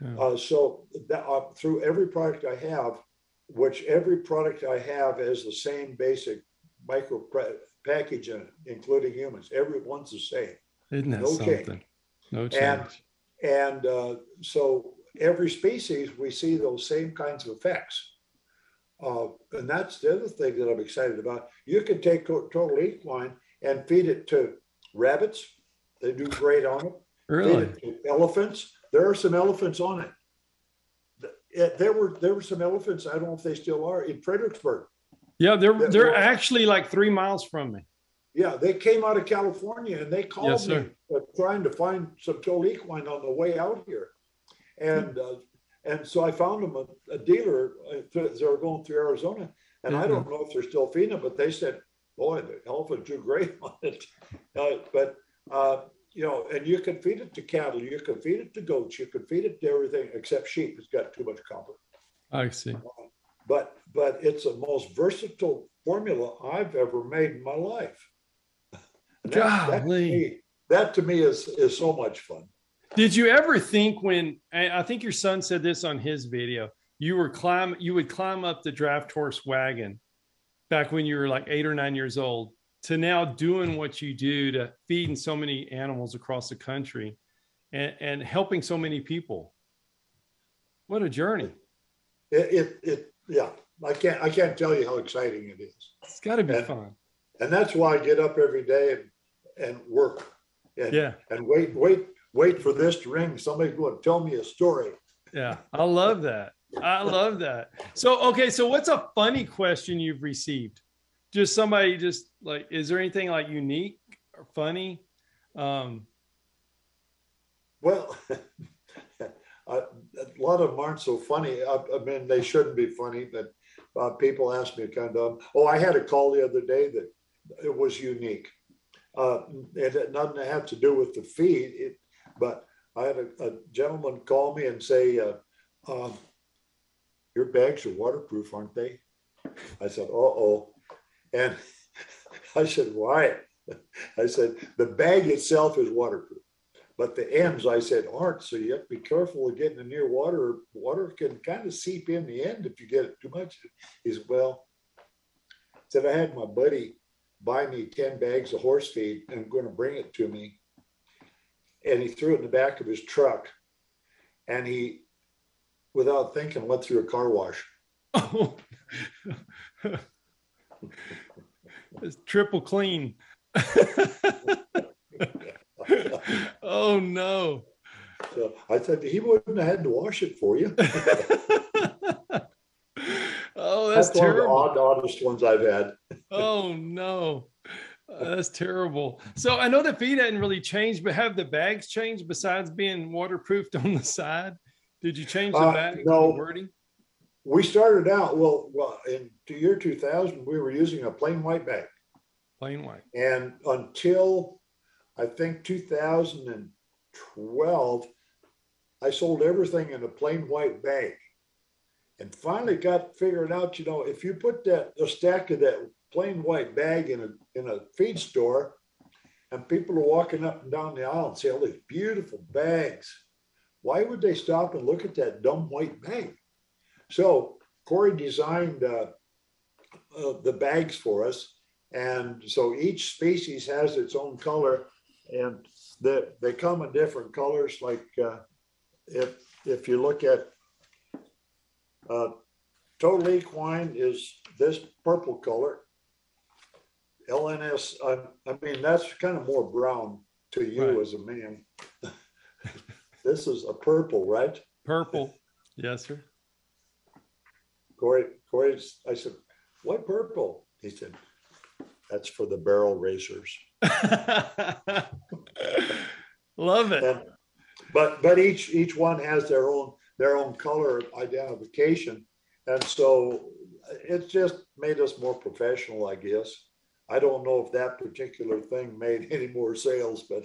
Speaker 4: Yeah.
Speaker 5: Uh, so that, uh, through every product I have, which every product I have has the same basic micro pre- package in it, including humans. Every one's the same.
Speaker 4: Isn't that
Speaker 5: No change.
Speaker 4: No change.
Speaker 5: And and uh, so every species we see those same kinds of effects. Uh, and that's the other thing that I'm excited about. You can take to- total equine and feed it to rabbits. They do great on it. Feed
Speaker 4: really?
Speaker 5: it to elephants. There are some elephants on it. It- There were there were some elephants. I don't know if they still are in Fredericksburg.
Speaker 4: Yeah, they're they're actually like three miles from me.
Speaker 5: Yeah, they came out of California and they called
Speaker 4: Yes,
Speaker 5: me uh, trying to find some total equine on the way out here, and uh, and so I found them a, a dealer. uh, th- They were going through Arizona, and I don't know if they're still feeding it, but they said, "Boy, the elephants do great on it." Uh, but uh, you know, and you can feed it to cattle, you can feed it to goats, you can feed it to everything except sheep. It's got too much copper
Speaker 4: I see.
Speaker 5: but but it's the most versatile formula I've ever made in my life. That, that, to
Speaker 4: Golly.
Speaker 5: me, that to me is is so much fun.
Speaker 4: Did you ever think when I think your son said this on his video, you were climb you would climb up the draft horse wagon back when you were like eight or nine years old to now doing what you do to feeding so many animals across the country and, and helping so many people. What a journey.
Speaker 5: It, it it yeah. I can't I can't tell you how exciting it is,
Speaker 4: It's got to be
Speaker 5: And-
Speaker 4: fun.
Speaker 5: and that's why I get up every day and and work and
Speaker 4: Yeah.
Speaker 5: and wait wait wait for this to ring. Somebody's going to tell me a story.
Speaker 4: Yeah. I love that. I love that. So, okay. So, what's a funny question you've received? Just somebody, just like, is there anything like unique or funny? Um,
Speaker 5: Well, a, a lot of them aren't so funny. I, I mean, they shouldn't be funny, but uh, people ask me kind of, oh, I had a call the other day that it was unique. Uh, it had nothing to have to do with the feed, it, but I had a, a gentleman call me and say, uh, um, your bags are waterproof, aren't they? I said, uh-oh. And I said, why? I said, the bag itself is waterproof. But the ends, I said, aren't. So you have to be careful of getting near water. Water can kind of seep in the end if you get it too much. He said, well, said I had my buddy buy me 10 bags of horse feed and going to bring it to me. And he threw it in the back of his truck. And he, without thinking, went through a car wash.
Speaker 4: oh, it's triple clean. oh, no.
Speaker 5: So I said, he wouldn't have had to wash it for you.
Speaker 4: that's,
Speaker 5: That's one of the odd, oddest ones I've had.
Speaker 4: Oh no, Uh, that's terrible. So I know the feed hadn't really changed, but have the bags changed besides being waterproofed on the side? Did you change the
Speaker 5: Uh,
Speaker 4: bag
Speaker 5: no.
Speaker 4: wording?
Speaker 5: We started out, well, well, in the year 2000, we were using a plain white bag.
Speaker 4: Plain white.
Speaker 5: And until I think 2012, I sold everything in a plain white bag. And finally got figured out, you know, if you put that stack of that plain white bag in a in a feed store, and people are walking up and down the aisle and see all these beautiful bags, why would they stop and look at that dumb white bag? So Corey designed uh, uh, the bags for us, and so each species has its own color, and they they come in different colors. Like uh, if if you look at uh, total equine is this purple color. LNS, I, I mean that's kind of more brown to you
Speaker 4: Right.
Speaker 5: as a man. this is a purple, right?
Speaker 4: Purple. Yes, sir.
Speaker 5: Corey, Corey, I said, why purple? He said, that's for the barrel racers.
Speaker 4: Love it.
Speaker 5: And, but but each each one has their own their own color identification, and so it's just made us more professional, I guess. I don't know if that particular thing made any more sales, but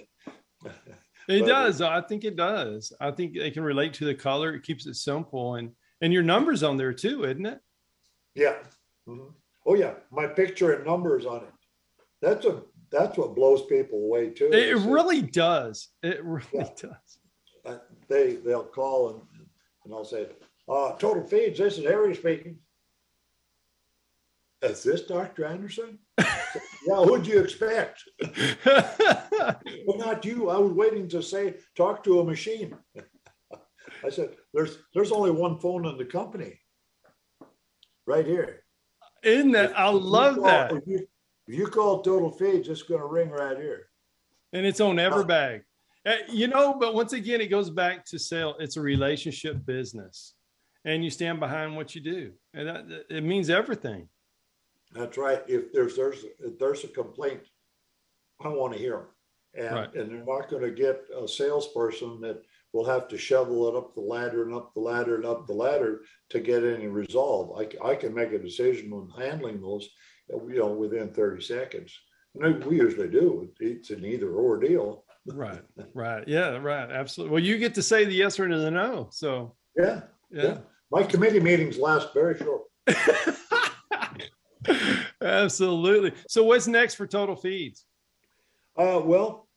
Speaker 4: It but, does. I think it does. I think they can relate to the color. It keeps it simple, and and your numbers on there too, isn't it?
Speaker 5: Yeah. Mm-hmm. Oh yeah, my picture and numbers on it. That's a that's what blows people away too.
Speaker 4: It, really does. It really yeah. does.
Speaker 5: Uh, they they'll call and and I said, uh, "Total feeds. This is Harry speaking." Is this Dr. Anderson? yeah, who'd you expect? well, not you. I was waiting to say, talk to a machine. I said, there's there's only one phone in the company. Right here.
Speaker 4: Isn't that? If, I love
Speaker 5: call,
Speaker 4: that.
Speaker 5: If you, if you, call Total Feeds, it's going to ring right here.
Speaker 4: And it's on Everbag. Uh, Uh, you know, but once again, it goes back to sale. It's a relationship business, and you stand behind what you do, and that, it means everything.
Speaker 5: That's right. If there's there's if there's a complaint, I want to hear them, and right. and they're not going to get a salesperson that will have to shovel it up the ladder and up the ladder and up the ladder to get any resolve. I, I can make a decision on handling those, you know, within 30 seconds. And we usually do. It's an either or deal.
Speaker 4: Right, right, yeah, right, absolutely. Well, you get to say the yes or the no. So
Speaker 5: yeah, yeah. yeah. My committee meetings last very short.
Speaker 4: Absolutely. So, what's next for Total Feeds?
Speaker 5: Uh, well,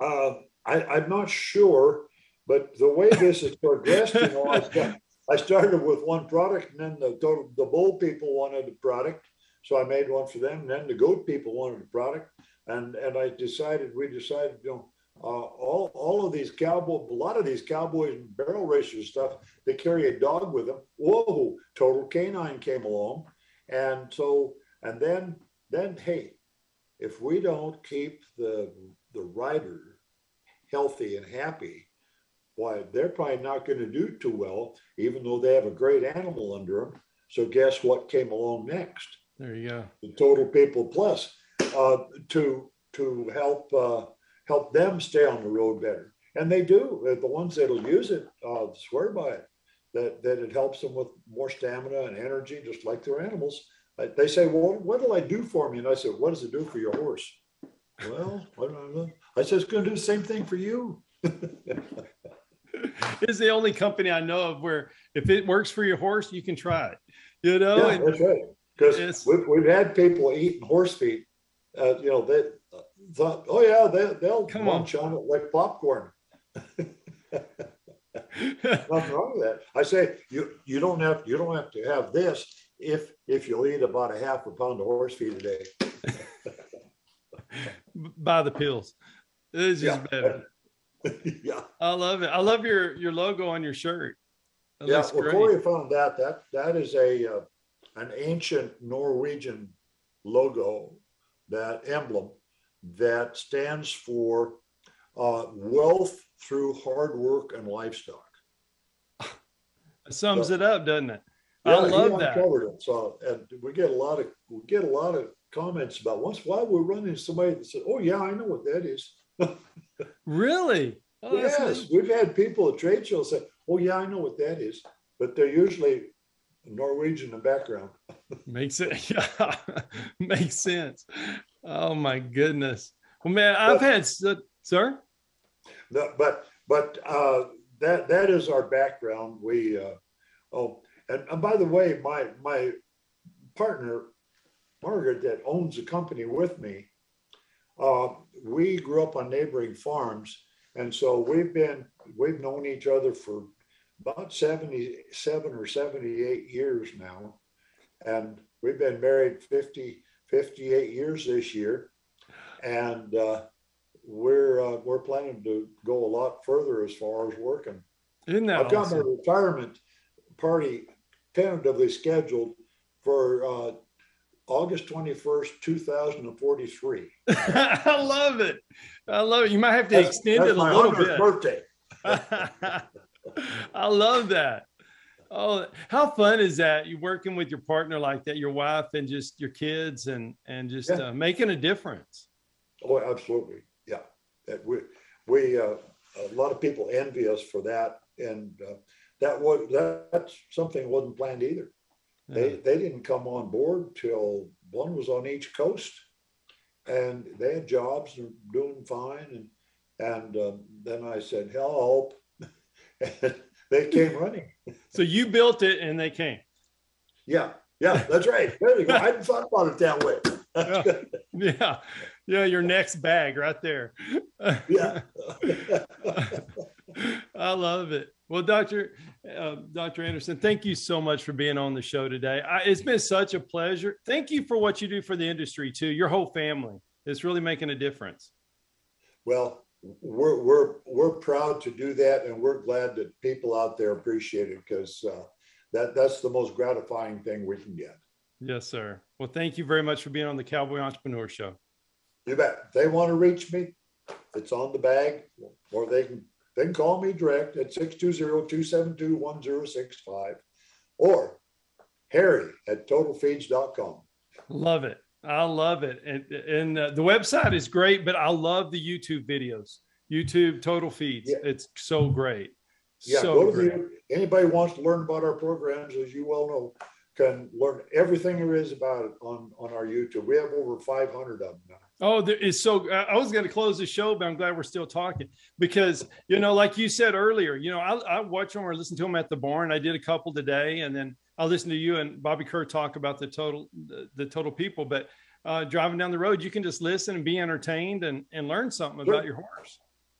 Speaker 5: uh, I, am not sure, but the way this is progressed, you know, I, got, I started with one product, and then the total, the bull people wanted a product, so I made one for them. And then the goat people wanted a product, and and I decided we decided, you know, uh, all all of these cowboy, a lot of these cowboys and barrel racers stuff, they carry a dog with them. Whoa, Total Canine came along and so, and then, then, hey, if we don't keep the the rider healthy and happy, why they're probably not going to do too well, even though they have a great animal under them. So guess what came along next?
Speaker 4: There you go.
Speaker 5: The Total People Plus uh, to to help uh, help them stay on the road better, and they do. The ones that'll use it uh, swear by it that, that it helps them with more stamina and energy, just like their animals. They say, well, what will I do for me? And I said, what does it do for your horse? Well, I said, it's going to do the same thing for you.
Speaker 4: it's the only company I know of where if it works for your horse, you can try it. You know,
Speaker 5: yeah, that's right. Because we've, we've had people eating horse feet. Uh, you know, they thought, oh yeah, they, they'll Come munch on. on it like popcorn. Nothing wrong with that. I say you you don't have you don't have to have this if if you'll eat about a half a pound of horse feed a day.
Speaker 4: Buy the pills. It's just yeah. better.
Speaker 5: yeah.
Speaker 4: I love it. I love your your logo on your shirt.
Speaker 5: It yeah, well, Corey found that that that is a uh, an ancient Norwegian logo, that emblem that stands for uh, wealth through hard work and livestock.
Speaker 4: It sums so, it up, doesn't it? Yeah, I love that.
Speaker 5: It. So, and we get a lot of we get a lot of comments about once why we're running somebody that said, "Oh yeah, I know what that is."
Speaker 4: really?
Speaker 5: Oh, yes, we've had people at trade shows say, "Oh yeah, I know what that is," but they're usually Norwegian in the background.
Speaker 4: Makes it yeah, makes sense. Oh my goodness. Well, man, I've but, had sir.
Speaker 5: No, but but uh, that that is our background. We uh, oh, and, and by the way, my my partner Margaret that owns the company with me, uh, we grew up on neighboring farms, and so we've been we've known each other for about 77 or 78 years now, and we've been married 50 58 years this year, and uh, we're uh, we're planning to go a lot further as far as working.
Speaker 4: Isn't that
Speaker 5: I've got my retirement party tentatively scheduled for uh, August 21st, 2043. I
Speaker 4: love it. I love it. You might have to that's, extend it a little bit.
Speaker 5: birthday.
Speaker 4: I love that. Oh, how fun is that? You working with your partner like that, your wife and just your kids and and just yeah. uh, making a difference.
Speaker 5: Oh, absolutely that we we uh, a lot of people envy us for that, and uh, that was that's something that wasn't planned either. Yeah. They they didn't come on board till one was on each coast, and they had jobs and doing fine, and And um, then I said, help. And they came running.
Speaker 4: So you built it and they came.
Speaker 5: Yeah, yeah, that's right. There you go. I hadn't thought about it that way.
Speaker 4: Yeah. yeah. Yeah, your next bag right there.
Speaker 5: Yeah.
Speaker 4: I love it. Well, Doctor uh, Doctor Anderson, thank you so much for being on the show today. I, it's been such a pleasure. Thank you for what you do for the industry too. Your whole family. It's really making a difference.
Speaker 5: Well, we're we're we're proud to do that, and we're glad that people out there appreciate it because uh, that that's the most gratifying thing we can get.
Speaker 4: Yes, sir. Well, thank you very much for being on the Cowboy Entrepreneur Show.
Speaker 5: You bet. If they want to reach me, it's on the bag, or they can they can call me direct at 620-272-1065 or Harry at totalfeeds.com.
Speaker 4: Love it. I love it. And, and uh, the website is great, but I love the YouTube videos. YouTube Total Feeds.
Speaker 5: Yeah.
Speaker 4: It's so great.
Speaker 5: Yeah,
Speaker 4: so
Speaker 5: go to
Speaker 4: great.
Speaker 5: the anybody wants to learn about our programs, as you well know, can learn everything there is about it on on our YouTube. We have over 500 of them now.
Speaker 4: Oh, there is so. I was going to close the show, but I'm glad we're still talking because you know, like you said earlier, you know, I, I watch them or listen to them at the barn. I did a couple today, and then I listened to you and Bobby Kerr talk about the total the, the total people. But uh, driving down the road, you can just listen and be entertained and and learn something
Speaker 5: Sure.
Speaker 4: about your horse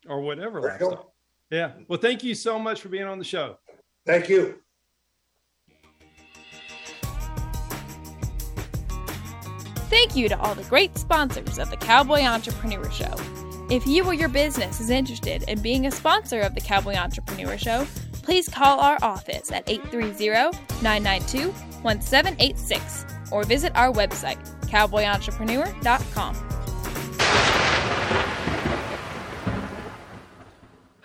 Speaker 4: or whatever
Speaker 5: There you go.
Speaker 4: lifestyle. Yeah. Well, thank you so much for being on the show.
Speaker 5: Thank you.
Speaker 3: Thank you to all the great sponsors of the Cowboy Entrepreneur Show. If you or your business is interested in being a sponsor of the Cowboy Entrepreneur Show, please call our office at 830 992 1786 or visit our website, cowboyentrepreneur.com.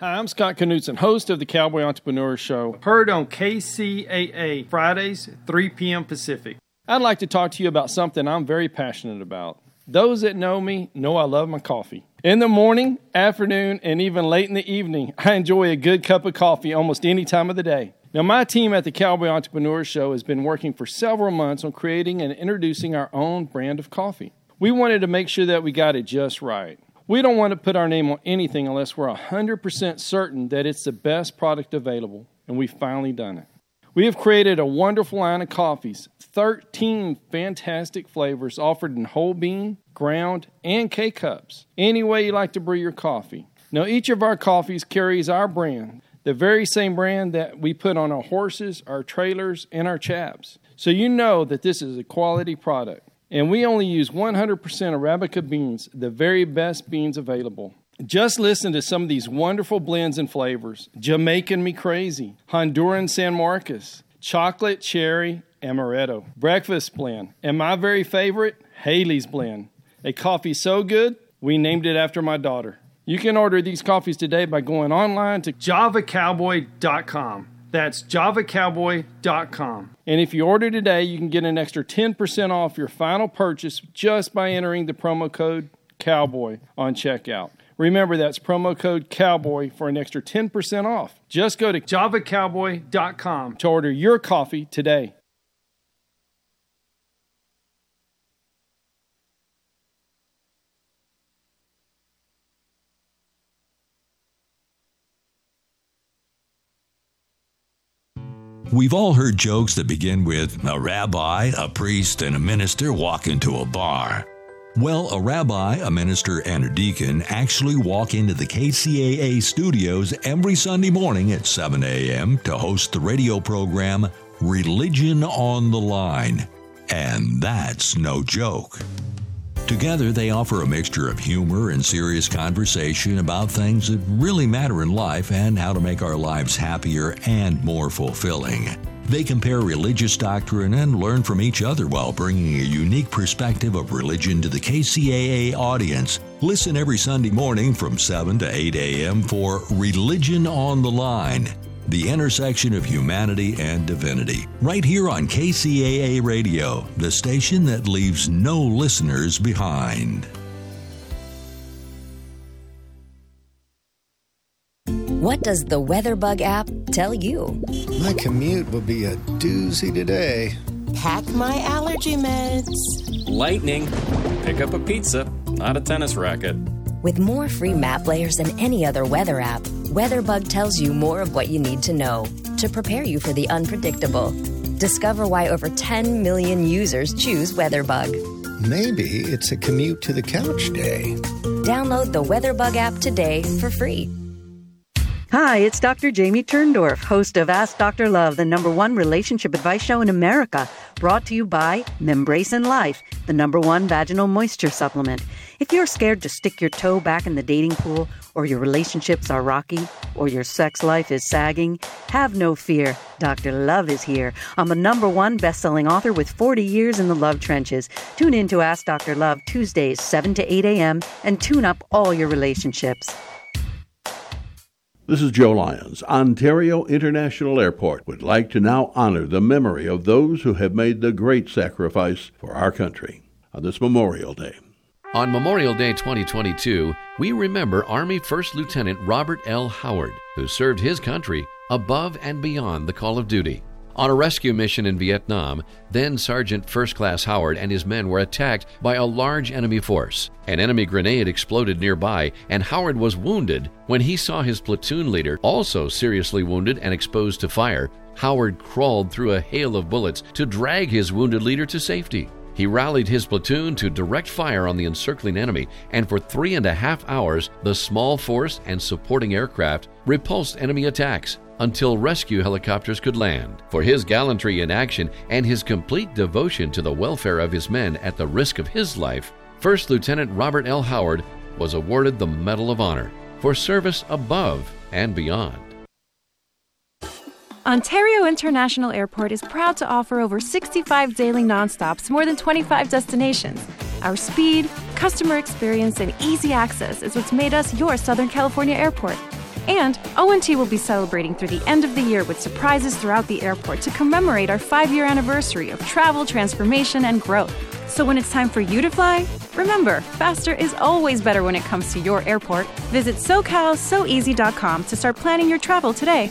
Speaker 4: Hi, I'm Scott Knudsen, host of the Cowboy Entrepreneur Show, heard on KCAA Fridays, 3 p.m. Pacific. I'd like to talk to you about something I'm very passionate about. Those that know me know I love my coffee. In the morning, afternoon, and even late in the evening, I enjoy a good cup of coffee almost any time of the day. Now, my team at the Cowboy Entrepreneur Show has been working for several months on creating and introducing our own brand of coffee. We wanted to make sure that we got it just right. We don't want to put our name on anything unless we're 100% certain that it's the best product available, and we've finally done it. We have created a wonderful line of coffees, 13 fantastic flavors offered in whole bean, ground, and K cups. Any way you like to brew your coffee. Now, each of our coffees carries our brand, the very same brand that we put on our horses, our trailers, and our chaps. So you know that this is a quality product. And we only use 100% Arabica beans, the very best beans available. Just listen to some of these wonderful blends and flavors Jamaican Me Crazy, Honduran San Marcos, Chocolate Cherry Amaretto, Breakfast Blend, and my very favorite, Haley's Blend. A coffee so good, we named it after my daughter. You can order these coffees today by going online to javacowboy.com. That's javacowboy.com. And if you order today, you can get an extra 10% off your final purchase just by entering the promo code COWBOY on checkout. Remember, that's promo code COWBOY for an extra 10% off. Just go to javacowboy.com to order your coffee today.
Speaker 11: We've all heard jokes that begin with a rabbi, a priest, and a minister walk into a bar. Well, a rabbi, a minister, and a deacon actually walk into the KCAA studios every Sunday morning at 7 a.m. to host the radio program Religion on the Line. And that's no joke. Together, they offer a mixture of humor and serious conversation about things that really matter in life and how to make our lives happier and more fulfilling. They compare religious doctrine and learn from each other while bringing a unique perspective of religion to the KCAA audience. Listen every Sunday morning from 7 to 8 a.m. for Religion on the Line, the intersection of humanity and divinity, right here on KCAA Radio, the station that leaves no listeners behind.
Speaker 12: What does the WeatherBug app tell you?
Speaker 13: My commute will be a doozy today.
Speaker 14: Pack my allergy meds.
Speaker 15: Lightning. Pick up a pizza, not a tennis racket.
Speaker 12: With more free map layers than any other weather app, WeatherBug tells you more of what you need to know to prepare you for the unpredictable. Discover why over 10 million users choose WeatherBug.
Speaker 13: Maybe it's a commute to the couch day.
Speaker 12: Download the WeatherBug app today for free.
Speaker 14: Hi, it's Dr. Jamie Turndorf, host of Ask Dr. Love, the number one relationship advice show in America, brought to you by Membrace and Life, the number one vaginal moisture supplement. If you're scared to stick your toe back in the dating pool, or your relationships are rocky, or your sex life is sagging, have no fear. Dr. Love is here. I'm a number one best-selling author with 40 years in the love trenches. Tune in to Ask Dr. Love Tuesdays, 7 to 8 a.m., and tune up all your relationships.
Speaker 16: This is Joe Lyons. Ontario International Airport would like to now honor the memory of those who have made the great sacrifice for our country on this Memorial Day.
Speaker 17: On Memorial Day 2022, we remember Army First Lieutenant Robert L. Howard, who served his country above and beyond the call of duty. On a rescue mission in Vietnam, then Sergeant First Class Howard and his men were attacked by a large enemy force. An enemy grenade exploded nearby, and Howard was wounded. When he saw his platoon leader also seriously wounded and exposed to fire, Howard crawled through a hail of bullets to drag his wounded leader to safety. He rallied his platoon to direct fire on the encircling enemy, and for three and a half hours, the small force and supporting aircraft repulsed enemy attacks until rescue helicopters could land. For his gallantry in action and his complete devotion to the welfare of his men at the risk of his life, First Lieutenant Robert L. Howard was awarded the Medal of Honor for service above and beyond.
Speaker 18: Ontario International Airport is proud to offer over 65 daily nonstops to more than 25 destinations. Our speed, customer experience, and easy access is what's made us your Southern California airport. And ONT will be celebrating through the end of the year with surprises throughout the airport to commemorate our five year anniversary of travel, transformation, and growth. So when it's time for you to fly, remember, faster is always better when it comes to your airport. Visit SoCalSoEasy.com to start planning your travel today.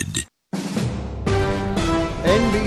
Speaker 11: good.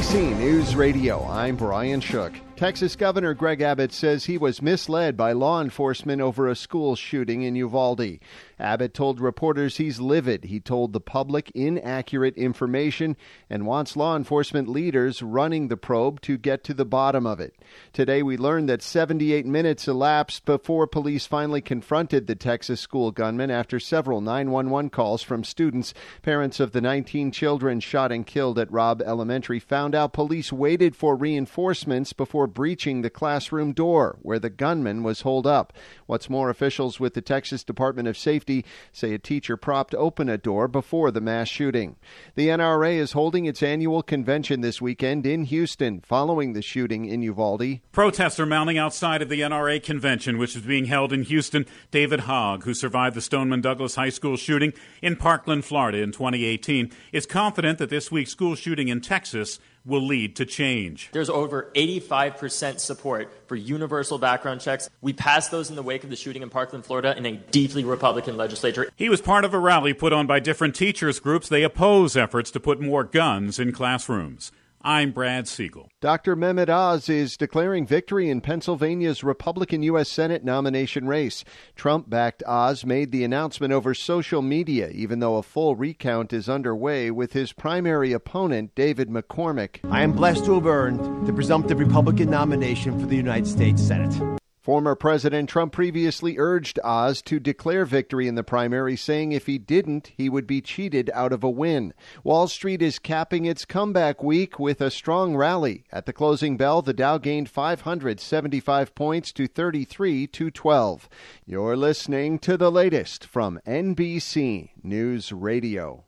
Speaker 19: NBC News Radio, I'm Brian Shook. Texas Governor Greg Abbott says he was misled by law enforcement over a school shooting in Uvalde. Abbott told reporters he's livid. He told the public inaccurate information and wants law enforcement leaders running the probe to get to the bottom of it. Today we learned that 78 minutes elapsed before police finally confronted the Texas school gunman after several 911 calls from students. Parents of the 19 children shot and killed at Robb Elementary found out police waited for reinforcements before breaching the classroom door where the gunman was holed up. What's more, officials with the Texas Department of Safety say a teacher propped open a door before the mass shooting. The NRA is holding its annual convention this weekend in Houston following the shooting in Uvalde.
Speaker 20: Protests are mounting outside of the NRA convention, which is being held in Houston. David Hogg, who survived the Stoneman Douglas High School shooting in Parkland, Florida in 2018, is confident that this week's school shooting in Texas will lead to change.
Speaker 21: There's over 85% support for universal background checks. We passed those in the wake of the shooting in Parkland, Florida, in a deeply Republican legislature.
Speaker 20: He was part of a rally put on by different teachers groups. They oppose efforts to put more guns in classrooms. I'm Brad Siegel.
Speaker 19: Dr. Mehmet Oz is declaring victory in Pennsylvania's Republican U.S. Senate nomination race. Trump backed Oz made the announcement over social media, even though a full recount is underway with his primary opponent, David McCormick.
Speaker 22: I am blessed to have earned the presumptive Republican nomination for the United States Senate.
Speaker 19: Former President Trump previously urged Oz to declare victory in the primary, saying if he didn't, he would be cheated out of a win. Wall Street is capping its comeback week with a strong rally. At the closing bell, the Dow gained 575 points to 33 to 12. You're listening to the latest from NBC News Radio.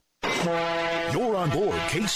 Speaker 2: You're on board KC